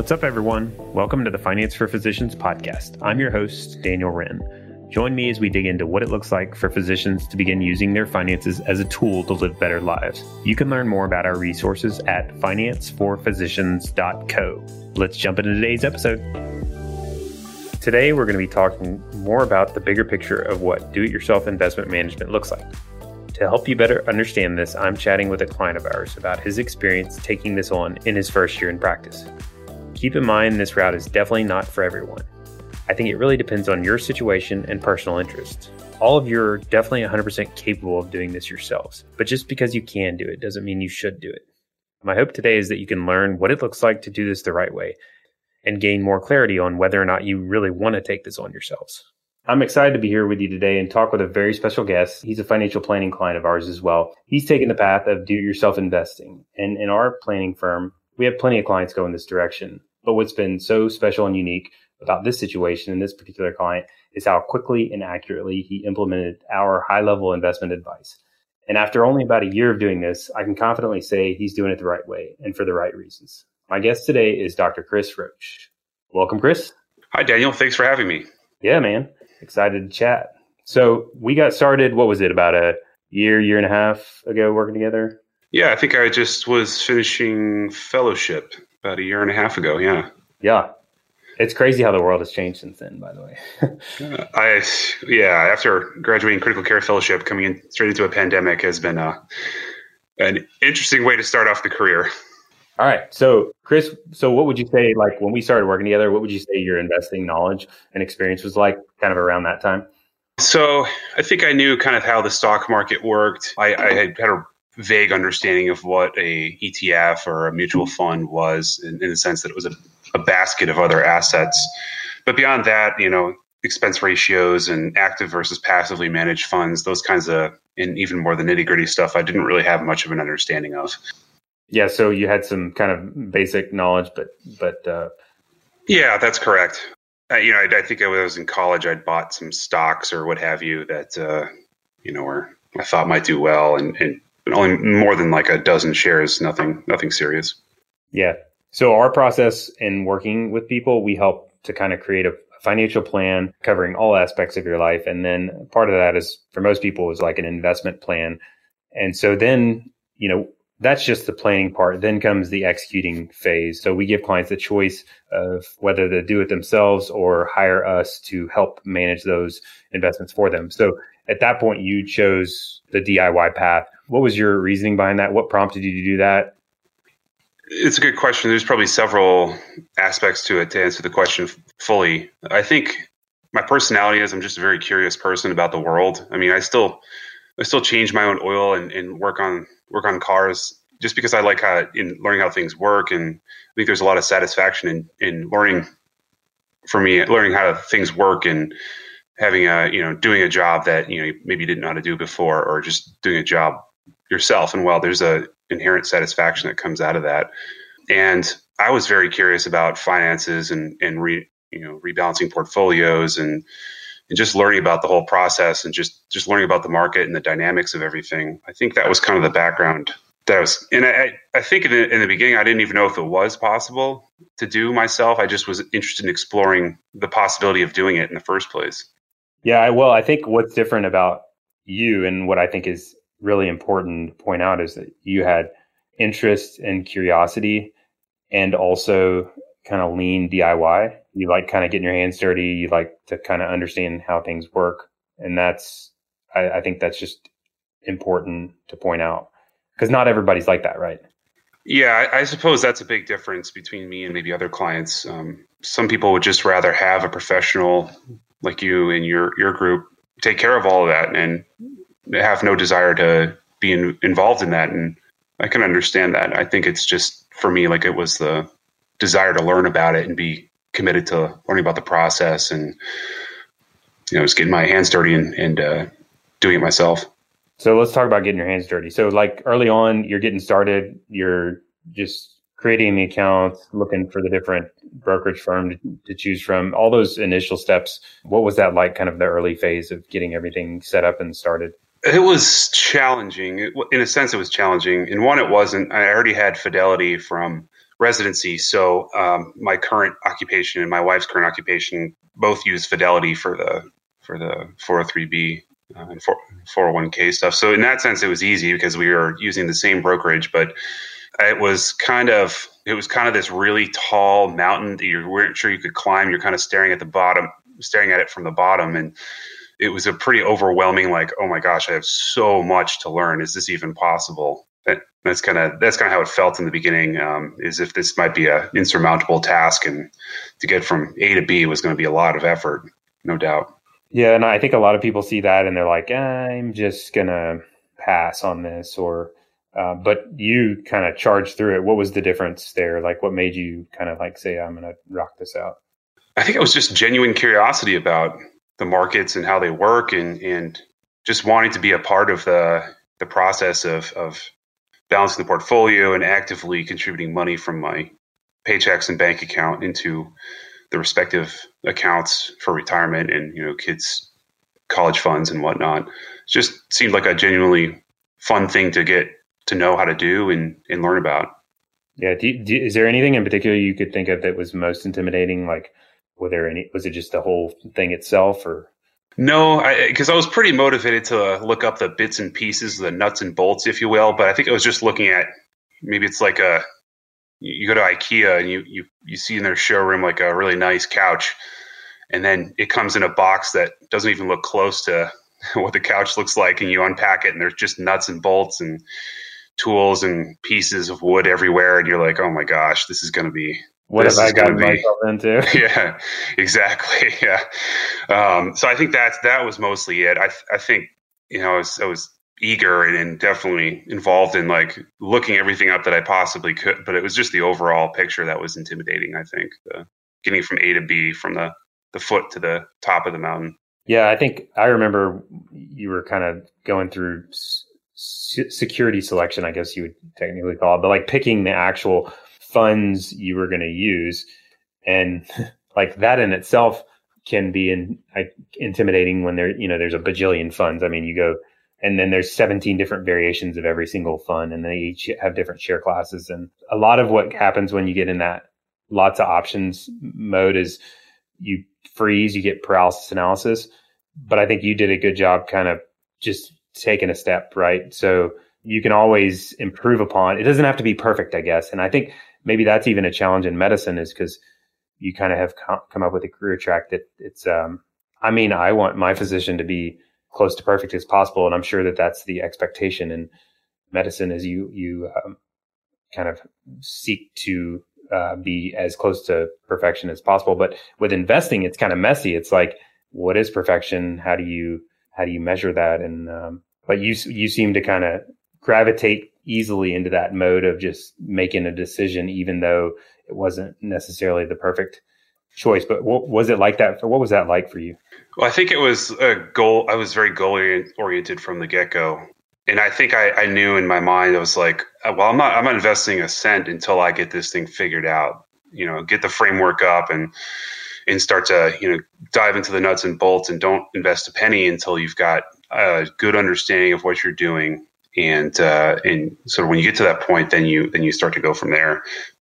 What's up, everyone? Welcome to the Finance for Physicians podcast. I'm your host, Daniel Wrenne. Join me as we dig into what it looks like for physicians to begin using their finances as a tool to live better lives. You can learn more about our resources at financeforphysicians.co. Let's jump into today's episode. Today, we're going to be talking more about the bigger picture of what do it yourself investment management looks like. To help you better understand this, I'm chatting with a client of ours about his experience taking this on in his first year in practice. Keep in mind, this route is definitely not for everyone. I think it really depends on your situation and personal interests. All of you are definitely 100% capable of doing this yourselves, but just because you can do it doesn't mean you should do it. My hope today is that you can learn what it looks like to do this the right way and gain more clarity on whether or not you really want to take this on yourselves. I'm excited to be here with you today and talk with a very special guest. He's a financial planning client of ours as well. He's taken the path of do it yourself investing. And in our planning firm, we have plenty of clients go in this direction. But what's been so special and unique about this situation and this particular client is how quickly and accurately he implemented our high level investment advice. And after only about a year of doing this, I can confidently say he's doing it the right way and for the right reasons. My guest today is Dr. Chris Roach. Welcome, Chris. Hi, Daniel. Thanks for having me. Yeah, man. Excited to chat. So we got started, what was it, about a year, year and a half ago working together? Yeah, I think I just was finishing fellowship about a year and a half ago. Yeah. Yeah. It's crazy how the world has changed since then, by the way. uh, I, yeah, after graduating critical care fellowship, coming in straight into a pandemic has been uh, an interesting way to start off the career. All right. So, Chris, so what would you say, like when we started working together, what would you say your investing knowledge and experience was like kind of around that time? So, I think I knew kind of how the stock market worked. I, I had had a vague understanding of what a ETF or a mutual mm-hmm. fund was in, in the sense that it was a, a basket of other assets. But beyond that, you know, expense ratios and active versus passively managed funds, those kinds of, and even more the nitty gritty stuff, I didn't really have much of an understanding of. Yeah, so you had some kind of basic knowledge, but but uh... yeah, that's correct. Uh, you know, I, I, think I was in college. I'd bought some stocks or what have you that uh, you know were I thought might do well, and, and only more than like a dozen shares, nothing, nothing serious. Yeah. So our process in working with people, we help to kind of create a financial plan covering all aspects of your life. And then part of that is for most people is like an investment plan. And so then, you know, that's just the planning part. Then comes the executing phase. So we give clients the choice of whether to do it themselves or hire us to help manage those investments for them. So at that point, you chose the DIY path. What was your reasoning behind that? What prompted you to do that? It's a good question. There's probably several aspects to it to answer the question fully. I think my personality is I'm just a very curious person about the world. I mean, I still I still change my own oil and, and work on work on cars just because I like how in learning how things work and I think there's a lot of satisfaction in in learning for me learning how things work and having a you know doing a job that you know maybe you didn't know how to do before or just doing a job yourself. And while there's a inherent satisfaction that comes out of that and i was very curious about finances and and re, you know rebalancing portfolios and and just learning about the whole process and just just learning about the market and the dynamics of everything. I think that was kind of the background that was and i i think in the, in the beginning i didn't even know if it was possible to do myself. I just was interested in exploring the possibility of doing it in the first place. Yeah, well, I think what's different about you and what I think is really important to point out is that you had interest and curiosity and also kind of lean DIY. You like kind of getting your hands dirty. You like to kind of understand how things work. And that's, I, I think that's just important to point out because not everybody's like that, right? Yeah, I, I, suppose that's a big difference between me and maybe other clients. Um, some people would just rather have a professional like you and your your group take care of all of that and have no desire to be in, involved in that. And i can understand that. I think it's just for me like it was the desire to learn about it and be committed to learning about the process and you know just getting my hands dirty and, and uh, doing it myself. So let's talk about getting your hands dirty. So like early on you're getting started. You're just creating the account, looking for the different brokerage firm to, to, choose from, all those initial steps. What was that like, kind of the early phase of getting everything set up and started? It was challenging. in a sense, it was challenging. In one, it wasn't. I already had Fidelity from residency. So um, my current occupation and my wife's current occupation both use Fidelity for the for the 403b uh, and 401k stuff. So in that sense, it was easy because we were using the same brokerage, but it was kind of it was kind of this really tall mountain that you weren't sure you could climb. You're kind of staring at the bottom, staring at it from the bottom, and it was a pretty overwhelming. Like, oh my gosh, I have so much to learn. Is this even possible? that's kind of that's kind of how it felt in the beginning. Um, is if this might be a insurmountable task, and to get from A to B was going to be a lot of effort, no doubt. Yeah, and I think a lot of people see that and they're like, I'm just gonna pass on this, or uh, but you kind of charged through it. What was the difference there? Like, what made you kind of like say, I'm gonna rock this out? I think it was just genuine curiosity about the markets and how they work, and and just wanting to be a part of the the process of of balancing the portfolio and actively contributing money from my paychecks and bank account into the respective accounts for retirement and you know kids college funds and whatnot. It just seemed like a genuinely fun thing to get to know how to do and, and learn about. Yeah. Do, do, is there anything in particular you could think of that was most intimidating? Like, were there any? Was it just the whole thing itself, or? No, because I, I, was pretty motivated to look up the bits and pieces, the nuts and bolts, if you will. But I think I was just looking at maybe it's like a you go to IKEA and you you you see in their showroom like a really nice couch, and then it comes in a box that doesn't even look close to what the couch looks like, and you unpack it and there's just nuts and bolts and tools and pieces of wood everywhere, and you're like, oh my gosh, this is going to be what have I got myself into? yeah, exactly. Yeah. Um, so I think that's that was mostly it. I I think you know I was, I was eager and, and, definitely involved in like looking everything up that I possibly could. But it was just the overall picture that was intimidating. I think the, getting from A to B from the the foot to the top of the mountain. Yeah, I think I remember you were kind of going through s- security selection. I guess you would technically call it, but like picking the actual funds you were going to use, and like that in itself can be in, intimidating when there you know there's a bajillion funds. I mean, you go and then there's 17 different variations of every single fund and they each have different share classes. And a lot of what happens when you get in that lots of options mode is you freeze you get paralysis analysis. But i think you did a good job kind of just taking a step right? So you can always improve upon it doesn't have to be perfect i guess. And i think maybe that's even a challenge in medicine is because you kind of have come up with a career track that it's um i mean i want my physician to be close to perfect as possible. And I'm sure that that's the expectation in medicine is you, you um, kind of seek to uh, be as close to perfection as possible. But with investing, it's kind of messy. It's like, what is perfection? How do you, how do you measure that? And, um, but you, you seem to kind of gravitate easily into that mode of just making a decision, even though it wasn't necessarily the perfect choice. But what was it like that? For, what was that like for you? Well, I think it was a goal. I was very goal oriented from the get go, and I think I, I, knew in my mind I was like, uh, well, I'm not I'm not investing a cent until I get this thing figured out. You know, get the framework up and and start to you know dive into the nuts and bolts, and don't invest a penny until you've got a good understanding of what you're doing. And uh, and so when you get to that point, then you then you start to go from there.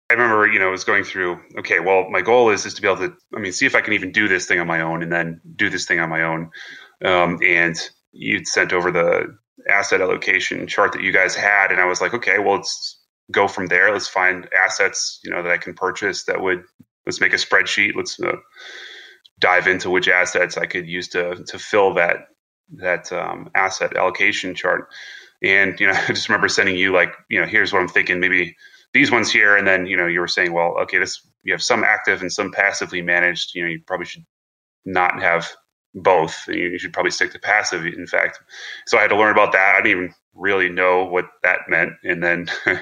I remember, you know, I was going through, okay, well, my goal is is to be able to, I mean, see if I can even do this thing on my own and then do this thing on my own. Um, and you'd sent over the asset allocation chart that you guys had. And I was like, okay, well, let's go from there. Let's find assets, you know, that I can purchase that would, let's make a spreadsheet. Let's uh, dive into which assets I could use to, to fill that, that um, asset allocation chart. And, you know, I just remember sending you like, you know, here's what I'm thinking, maybe these ones here, and then you know you were saying, well, okay, this you have some active and some passively managed. You know, you probably should not have both. You should probably stick to passive. In fact, so I had to learn about that. I didn't even really know what that meant, and then.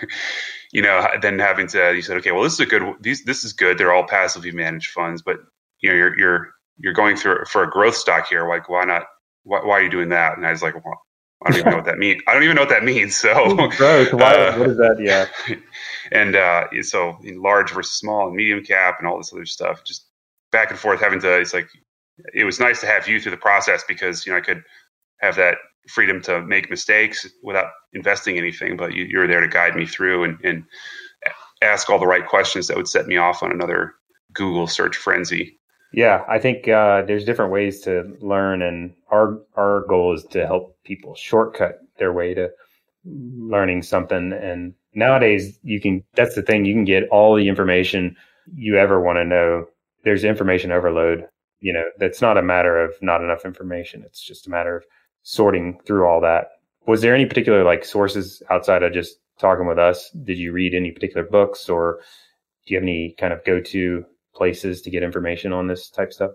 you know, then having to, you said, okay, well, this is a good, these, this is good. They're all passively managed funds, but you know, you're, you're, you're going through for a growth stock here. Like, why not? Why, why are you doing that? And I was like, well, I don't even know what that means. I don't even know what that means. So, growth. Why, uh, what is that? Yeah. And uh, so, in large versus small and medium cap and all this other stuff, just back and forth, having to. It's like it was nice to have you through the process because you know I could have that freedom to make mistakes without investing anything, but you, you're there to guide me through and, and ask all the right questions that would set me off on another Google search frenzy. Yeah, I think uh, there's different ways to learn, and our our goal is to help people shortcut their way to learning something. And nowadays, you can. That's the thing. You can get all the information you ever want to know. There's information overload. You know, that's not a matter of not enough information. It's just a matter of sorting through all that. Was there any particular like sources outside of just talking with us? Did you read any particular books, or do you have any kind of go to places to get information on this type stuff?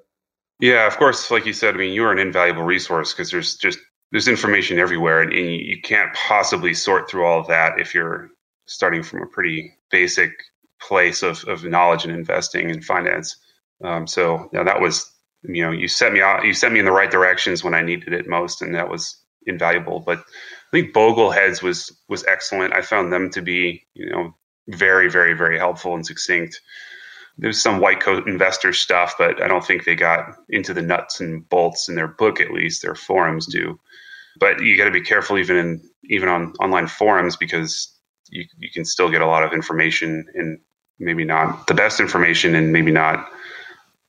Yeah, of course. Like you said, I mean, you are an invaluable resource because there's just there's information everywhere, and, and you can't possibly sort through all of that if you're starting from a pretty basic place of, of knowledge and investing and finance. Um, so yeah, that was you know you set me out you sent me in the right directions when I needed it most, and that was invaluable. But I think Bogleheads was was excellent. I found them to be you know very very very helpful and succinct there's some white coat investor stuff, but I don't think they got into the nuts and bolts in their book. At least their forums do. But you got to be careful even in even on online forums because you you can still get a lot of information and maybe not the best information and maybe not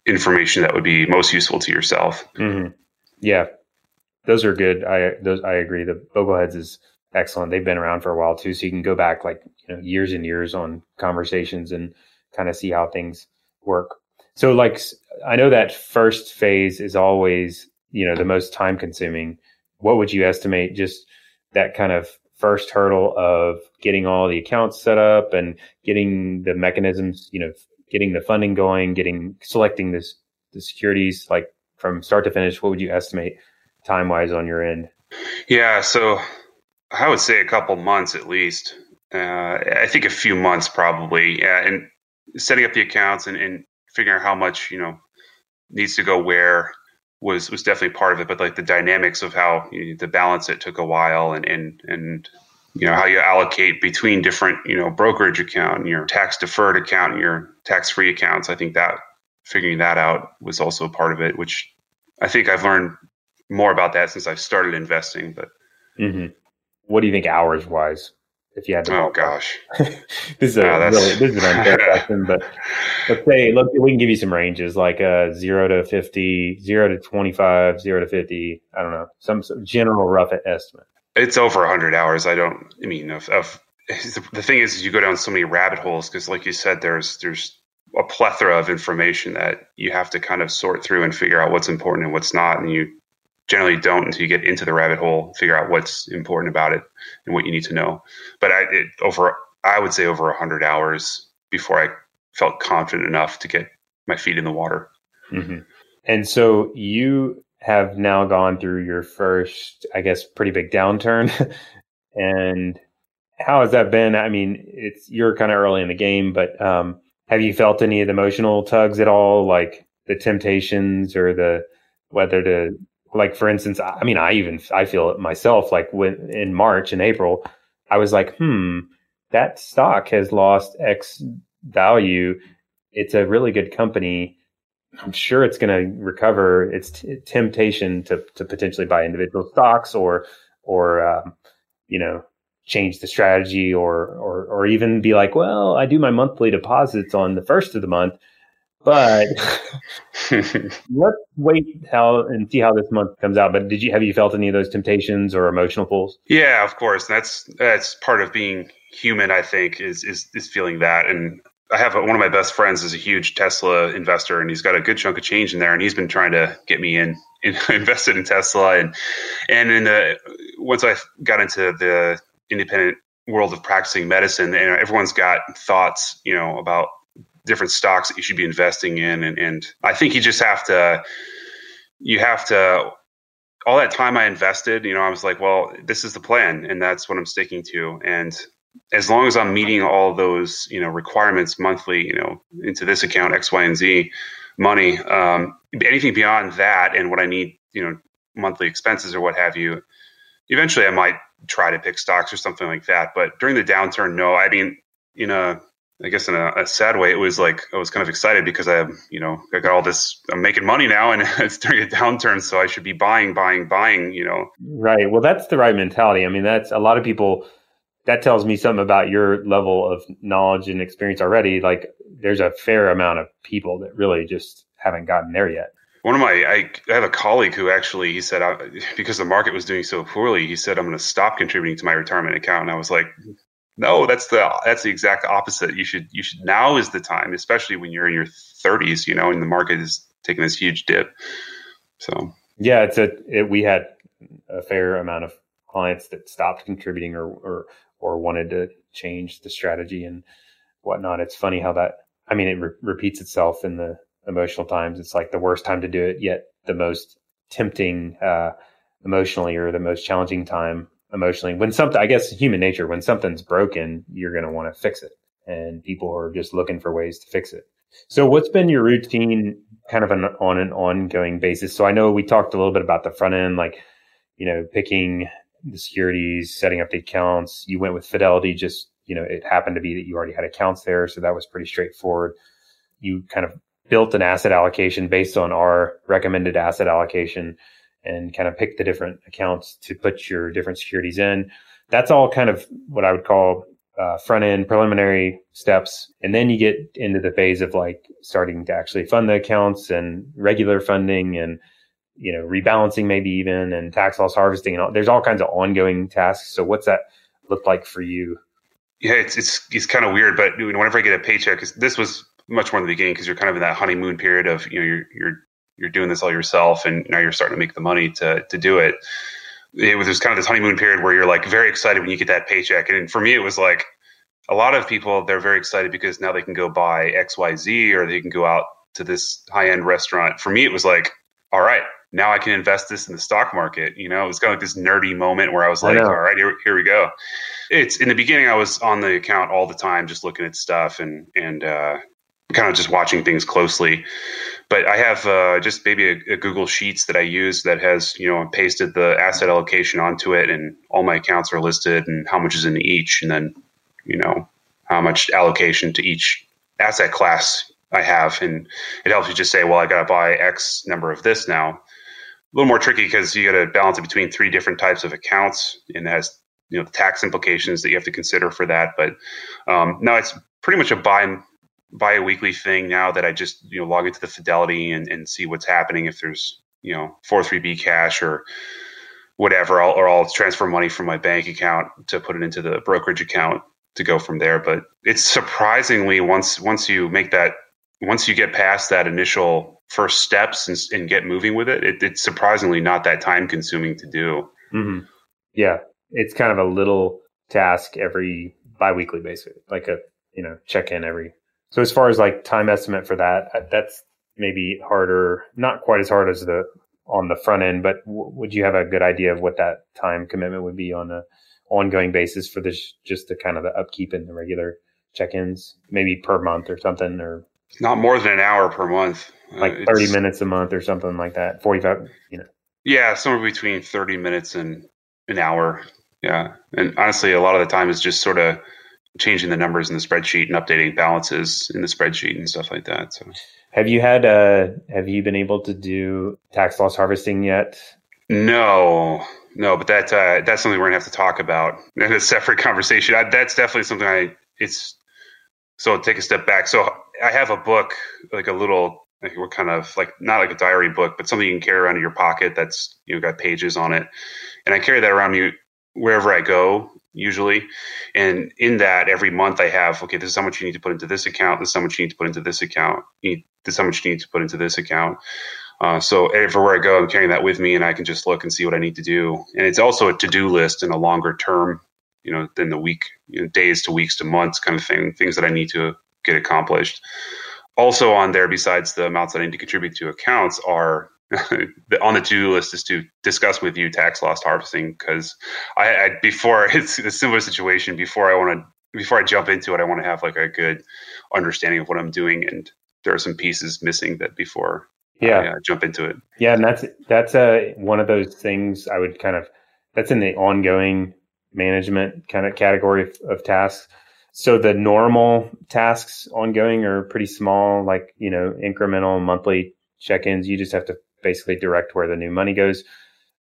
information that would be most useful to yourself. Mm-hmm. Yeah, those are good. I those I agree. The Bogleheads is excellent. They've been around for a while too, so you can go back like you know years and years on conversations and kind of see how things work. So like I know that first phase is always, you know, the most time consuming. What would you estimate just that kind of first hurdle of getting all the accounts set up and getting the mechanisms, you know, getting the funding going, getting selecting this the securities like from start to finish, what would you estimate time wise on your end? Yeah, so I would say a couple months at least. Uh, I think a few months probably. Yeah, and setting up the accounts and, and figuring out how much you know needs to go where was was definitely part of it. But like the dynamics of how you know, the balance it took a while and and and you know how you allocate between different you know brokerage account and your tax deferred account and your tax free accounts. I think that figuring that out was also part of it, which I think I've learned more about that since I've started investing. But mm-hmm. what do you think hours wise? If you had to. Oh gosh, this is a really, this is an unfair question, but let's say look, we can give you some ranges like uh, zero to 50, zero to twenty five, zero to fifty. I don't know some, some general rough estimate. It's over hundred hours. I don't. I mean, of, of the thing is, you go down so many rabbit holes because, like you said, there's there's a plethora of information that you have to kind of sort through and figure out what's important and what's not, and you generally don't until you get into the rabbit hole, figure out what's important about it and what you need to know. But I it, over I would say over hundred hours before I felt confident enough to get my feet in the water. Mm-hmm. And so you have now gone through your first, I guess, pretty big downturn. and how has that been? I mean, it's you're kind of early in the game, but um, have you felt any of the emotional tugs at all, like the temptations or the whether to like for instance, I mean, I even I feel it myself. Like when in March and April, I was like, hmm, that stock has lost X value. It's a really good company. I'm sure it's going to recover. It's t- temptation to to potentially buy individual stocks or or um, you know change the strategy or or or even be like, well, I do my monthly deposits on the first of the month but let's wait how and see how this month comes out. But did you have you felt any of those temptations or emotional pulls? Yeah, of course. That's that's part of being human. I think is is is feeling that. And I have a, one of my best friends is a huge Tesla investor, and he's got a good chunk of change in there, and he's been trying to get me in, in invested in Tesla. And and in the once I got into the independent world of practicing medicine, and everyone's got thoughts, you know, about different stocks that you should be investing in. And, and I think you just have to, you have to, all that time I invested, you know, I was like, well, this is the plan and that's what I'm sticking to. And as long as I'm meeting all those, you know, requirements monthly, you know, into this account, X, Y, and Z money, um, anything beyond that and what I need, you know, monthly expenses or what have you, eventually I might try to pick stocks or something like that. But during the downturn, no, I mean, in a I guess in a, a, sad way, it was like I was kind of excited because I, you know, I got all this. I'm making money now, and it's during a downturn, so I should be buying, buying, buying. You know, right? Well, that's the right mentality. I mean, that's a lot of people that tells me something about your level of knowledge and experience already. Like there's a fair amount of people that really just haven't gotten there yet. One of my, I, I have a colleague who actually, he said, uh, because the market was doing so poorly, he said, I'm going to stop contributing to my retirement account. And I was like, no, that's the that's the exact opposite. You should you should now is the time, especially when you're in your 30s, you know, and the market is taking this huge dip. So yeah, it's a it, we had a fair amount of clients that stopped contributing or or or wanted to change the strategy and whatnot. It's funny how that I mean it re- repeats itself in the emotional times. It's like the worst time to do it, yet the most tempting uh, emotionally or the most challenging time emotionally. When something, I guess, human nature. When something's broken, you're going to want to fix it, and people are just looking for ways to fix it. So, what's been your routine, kind of an, on an ongoing basis? So, I know we talked a little bit about the front end, like you know, picking the securities, setting up the accounts. You went with Fidelity, just you know, it happened to be that you already had accounts there, so that was pretty straightforward. You kind of built an asset allocation based on our recommended asset allocation and kind of pick the different accounts to put your different securities in. That's all kind of what I would call uh, front end preliminary steps. And then you get into the phase of like starting to actually fund the accounts and regular funding and, you know, rebalancing maybe even and tax loss harvesting and all, there's all kinds of ongoing tasks. So what's that look like for you? Yeah, it's, it's, it's kind of weird, but whenever I get a paycheck, this was much more in the beginning because you're kind of in that honeymoon period of you know you're you're you're doing this all yourself and now you're starting to make the money to to do it. It was kind of this honeymoon period where you're like very excited when you get that paycheck, and for me it was like a lot of people they're very excited because now they can go buy X Y Z or they can go out to this high end restaurant. For me it was like all right now I can invest this in the stock market. You know, it was kind of like this nerdy moment where I was like, I all right, here, here we go. It's in the beginning, I was on the account all the time, just looking at stuff and, and, uh, kind of just watching things closely. But I have uh, just maybe a, a, Google Sheets that I use that has you know pasted the asset allocation onto it, and all my accounts are listed and how much is in each, and then you know how much allocation to each asset class I have, and it helps you just say, well, I got to buy X number of this now. A little more tricky because you got to balance it between three different types of accounts, and it has you know the tax implications that you have to consider for that. But um, no, it's pretty much a buy bi-weekly thing now that I just you know log into the Fidelity and, and see what's happening if there's you know four three B cash or whatever, I'll, or I'll transfer money from my bank account to put it into the brokerage account to go from there. But it's surprisingly once once you make that once you get past that initial first steps and, and get moving with it, it, it's surprisingly not that time consuming to do. Mm-hmm. Yeah, it's kind of a little task every biweekly basis, like a you know check in every so as far as like time estimate for that, uh, that's maybe harder, not quite as hard as the on the front end, but w- would you have a good idea of what that time commitment would be on a ongoing basis for this, just the kind of the upkeep and the regular check-ins, maybe per month or something, or not more than an hour per month, uh, like uh, 30 minutes a month or something like that, 45, you know. Yeah, somewhere between 30 minutes and an hour. Yeah. And honestly, a lot of the time is just sort of changing the numbers in the spreadsheet and updating balances in the spreadsheet and stuff like that. So, have you had uh have you been able to do tax loss harvesting yet? No, no, but that uh, that's something we're gonna have to talk about in a separate conversation. I, that's definitely something I it's so I'll take a step back. So I have a book, like a little like what kind of like not like a diary book, but something you can carry around in your pocket that's you know got pages on it, and I carry that around me wherever I go usually. And in that, every month I have, okay, this is how much you need to put into this account. This is how much you need to put into this account. this is how much you need to put into this account. Uh, so everywhere I go, I'm carrying that with me, and I can just look and see what I need to do. And it's also a to-do list in a longer term, you know, than the week, you know, days to weeks to months kind of thing, things that I need to get accomplished. Also on there, besides the amounts that I need to contribute to accounts, are on the to-do list is to discuss with you tax loss harvesting because I, I, before it's a similar situation. Before I want to before I jump into it I want to have like a good understanding of what I'm doing and there are some pieces missing that before yeah. I, uh, jump into it. Yeah and that's that's a one of those things I would kind of that's in the ongoing management kind of category of, of tasks. So the normal tasks ongoing are pretty small like you know incremental monthly check-ins. You just have to basically direct where the new money goes.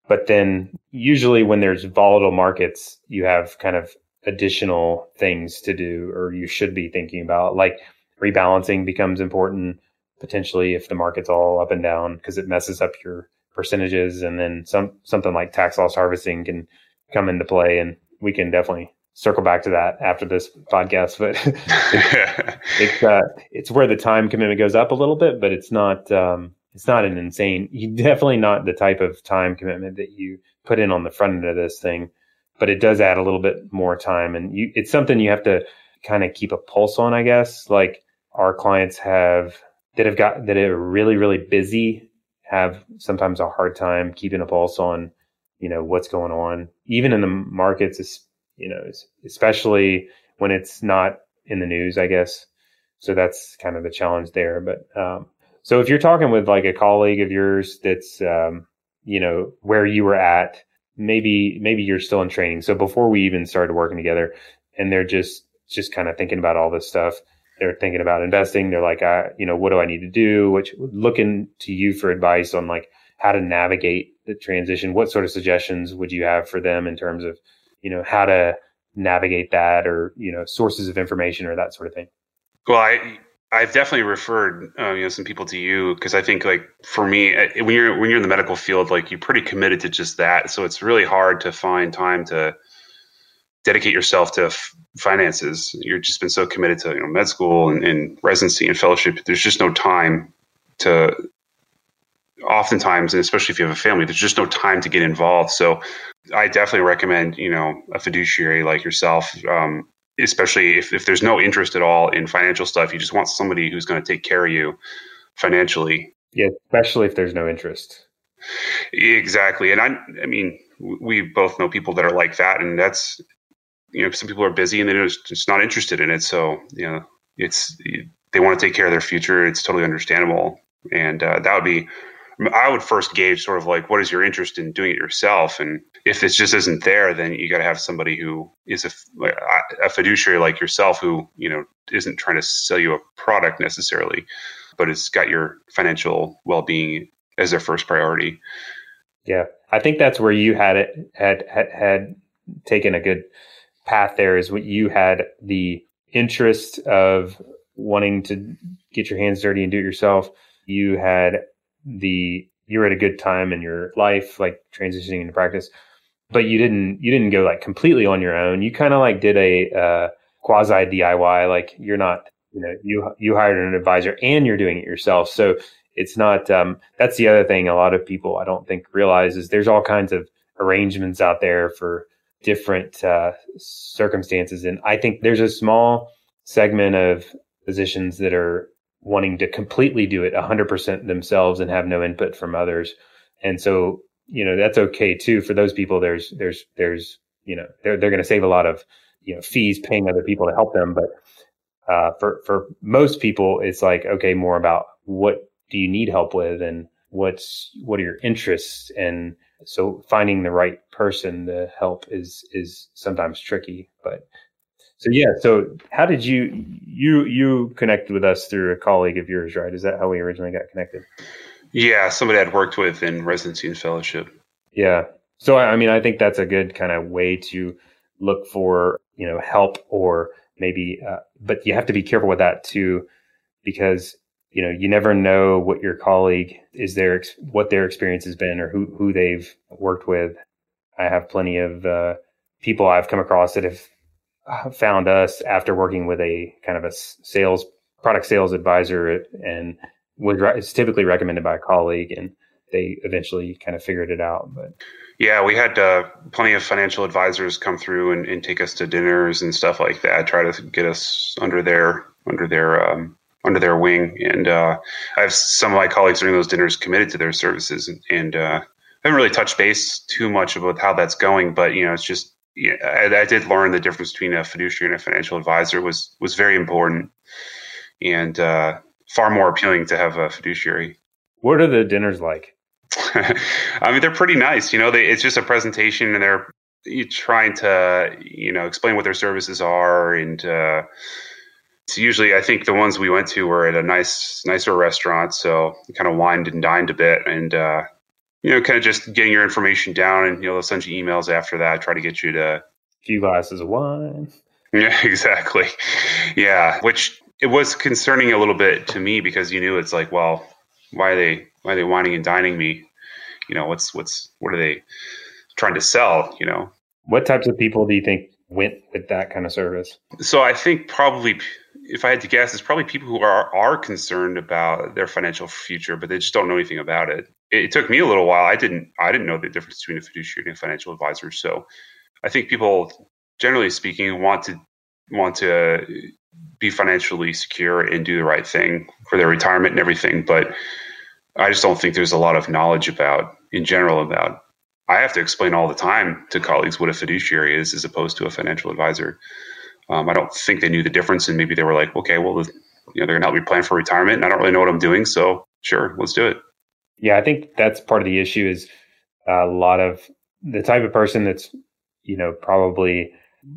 But then usually when there's volatile markets, you have kind of additional things to do or you should be thinking about. Like rebalancing becomes important potentially if the market's all up and down because it messes up your percentages and then some something like tax loss harvesting can come into play and we can definitely circle back to that after this podcast but it's it's, uh, it's where the time commitment goes up a little bit but it's not um, it's not an insane you definitely not the type of time commitment that you put in on the front end of this thing but it does add a little bit more time and you it's something you have to kind of keep a pulse on i guess. Like our clients have that have got that are really really busy have sometimes a hard time keeping a pulse on you know what's going on. Even in the markets you know especially when it's not in the news i guess. So that's kind of the challenge there but um, so if you're talking with like a colleague of yours that's um, you know where you were at maybe maybe you're still in training so before we even started working together and they're just just kind of thinking about all this stuff they're thinking about investing. They're like, uh, you know, what do I need to do? Which looking to you for advice on like how to navigate the transition. What sort of suggestions would you have for them in terms of, you know, how to navigate that or, you know, sources of information or that sort of thing? Well, I, I've definitely referred uh, you know some people to you because I think like for me when you're when you're in the medical field like you're pretty committed to just that so it's really hard to find time to dedicate yourself to f- finances. You've just been so committed to you know med school and, and residency and fellowship. There's just no time to. Oftentimes, and especially if you have a family, there's just no time to get involved. So, I definitely recommend you know a fiduciary like yourself. Um, especially if, if there's no interest at all in financial stuff, you just want somebody who's going to take care of you financially. Yeah, especially if there's no interest. Exactly. And I, I mean, we both know people that are like that, and that's you know some people are busy and they're just not interested in it so you know it's they want to take care of their future it's totally understandable and uh, that would be i would first gauge sort of like what is your interest in doing it yourself and if this just isn't there then you got to have somebody who is a, a fiduciary like yourself who you know isn't trying to sell you a product necessarily but it's got your financial well-being as their first priority yeah i think that's where you had it had had, had taken a good path there is what you had the interest of wanting to get your hands dirty and do it yourself. You had the you're at a good time in your life, like transitioning into practice, but you didn't you didn't go like completely on your own. You kind of like did a uh, quasi DIY. Like you're not you know you you hired an advisor and you're doing it yourself. So it's not um, that's the other thing. A lot of people I don't think realize is there's all kinds of arrangements out there for different uh, circumstances. And I think there's a small segment of physicians that are wanting to completely do it 100% themselves and have no input from others. And so, you know, that's okay too. For those people, there's, there's, there's, you know, they're, they're going to save a lot of, you know, fees paying other people to help them. But uh, for, for most people, it's like, okay, more about what do you need help with and what's, what are your interests and, so finding the right person to help is is sometimes tricky but so yeah so how did you you you connected with us through a colleague of yours right? Is that how we originally got connected? Yeah somebody i'd worked with in residency and fellowship. Yeah. So i mean i think that's a good kind of way to look for you know help or maybe uh, but you have to be careful with that too because you know you never know what your colleague is their what their experience has been or who who they've worked with. I have plenty of uh, people i've come across that have found us after working with a kind of a sales product sales advisor and was it's typically recommended by a colleague and they eventually kind of figured it out but yeah we had uh, plenty of financial advisors come through and, and, take us to dinners and stuff like that try to get us under their under their um, under their wing. And uh, I have some of my colleagues during those dinners committed to their services, and, and uh, I haven't really touched base too much about how that's going. But you know, it's just yeah, I, I, did learn the difference between a fiduciary and a financial advisor was was very important, and uh, far more appealing to have a fiduciary. What are the dinners like? I mean, they're pretty nice. You know, they, it's just a presentation, and they're trying to you know explain what their services are and uh, it's usually I think the ones we went to were at a nice nicer restaurant, so kind of wined and dined a bit, and uh, you know, kind of just getting your information down, and you know, they'll send you emails after that, try to get you to a few glasses of wine. Yeah, exactly. Yeah, which it was concerning a little bit to me because you knew it's like, well, why are they why are they wining and dining me? You know, what's what's what are they trying to sell? You know, what types of people do you think went with that kind of service? So I think probably, if I had to guess, it's probably people who are are concerned about their financial future, but they just don't know anything about it. It, took me a little while. I didn't I didn't know the difference between a fiduciary and a financial advisor. So I think people, generally speaking, want to want to be financially secure and do the right thing for their retirement and everything. But I just don't think there's a lot of knowledge about, in general, about. I have to explain all the time to colleagues what a fiduciary is as opposed to a financial advisor. Um, I don't think they knew the difference, and maybe they were like, okay, well, you know, they're going to help me plan for retirement, and I don't really know what I'm doing, so sure, let's do it. Yeah, I think that's part of the issue is a lot of the type of person that's, you know, probably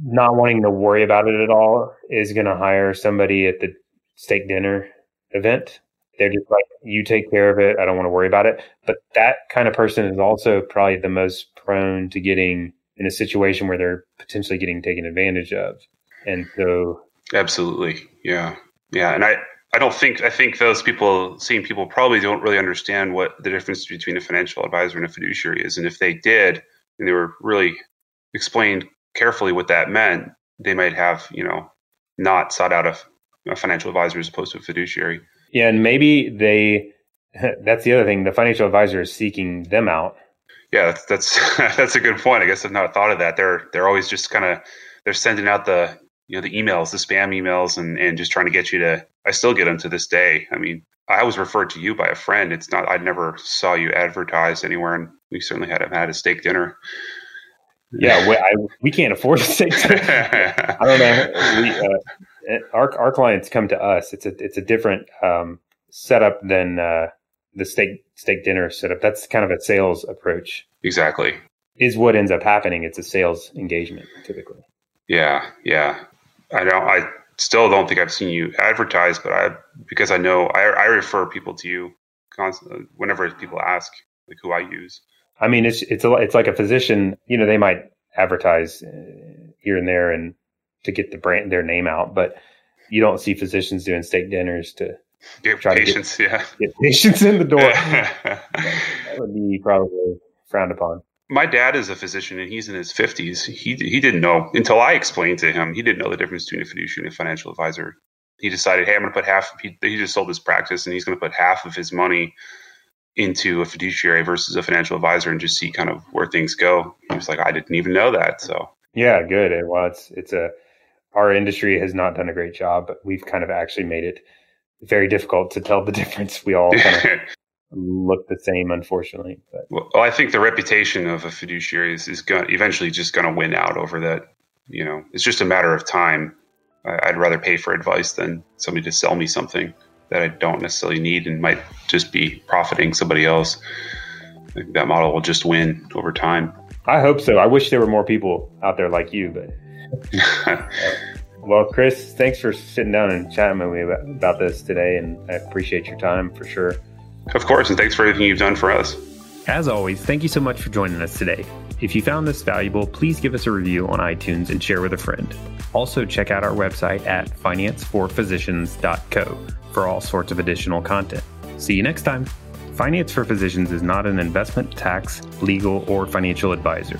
not wanting to worry about it at all is going to hire somebody at the steak dinner event. They're just like, you take care of it. I don't want to worry about it. But that kind of person is also probably the most prone to getting in a situation where they're potentially getting taken advantage of. And so. Absolutely. Yeah. Yeah. And I, I don't think I think those people, seeing people, probably don't really understand what the difference between a financial advisor and a fiduciary is. And if they did, and they were really explained carefully what that meant, they might have, you know, not sought out a, a financial advisor as opposed to a fiduciary. Yeah, and maybe they. That's the other thing. The financial advisor is seeking them out. Yeah, that's that's, that's a good point. I guess I've not thought of that. They're they're always just kind of they're sending out the you know the emails, the spam emails, and and just trying to get you to. I still get them to this day. I mean, I was referred to you by a friend. It's not. I never saw you advertised anywhere, and we certainly had had a steak dinner yeah, we, I, we can't afford to steak. I don't know. We, uh, our our clients come to us. It's a it's a different um, setup than uh, the steak steak dinner setup. That's kind of a sales approach. Exactly. Is what ends up happening. It's a sales engagement typically. Yeah, yeah. I don't. I still don't think I've seen you advertise, but I because I know I, I refer people to you constantly whenever people ask like who I use. I mean, it's it's a, it's like a physician. You know, they might advertise uh, here and there and to get the brand their name out, but you don't see physicians doing steak dinners to get try patients, to get, yeah, get patients in the door. that would be probably frowned upon. My dad is a physician and he's in his fifties. He he didn't know until I explained to him. He didn't know the difference between a fiduciary and a financial advisor. He decided, hey, I'm going to put half. He, he just sold his practice and he's going to put half of his money into a fiduciary versus a financial advisor and just see kind of where things go. He was like, I didn't even know that. So yeah, good. Well, it's it's a our industry has not done a great job, but we've kind of actually made it very difficult to tell the difference. We all kind of look the same, unfortunately. But well, oh, I think the reputation of a fiduciary is, is going eventually just going to win out over that. You know, it's just a matter of time. I'd rather pay for advice than somebody to sell me something that I don't necessarily need and might just be profiting somebody else. that model will just win over time. I hope so. I wish there were more people out there like you, but. well, Chris, thanks for sitting down and chatting with me about, about this today, and I appreciate your time for sure. Of course, and thanks for everything you've done for us. As always, thank you so much for joining us today. If you found this valuable, please give us a review on iTunes and share with a friend. Also, check out our website at financeforphysicians.co for all sorts of additional content. See you next time. Finance for Physicians is not an investment, tax, legal, or financial advisor.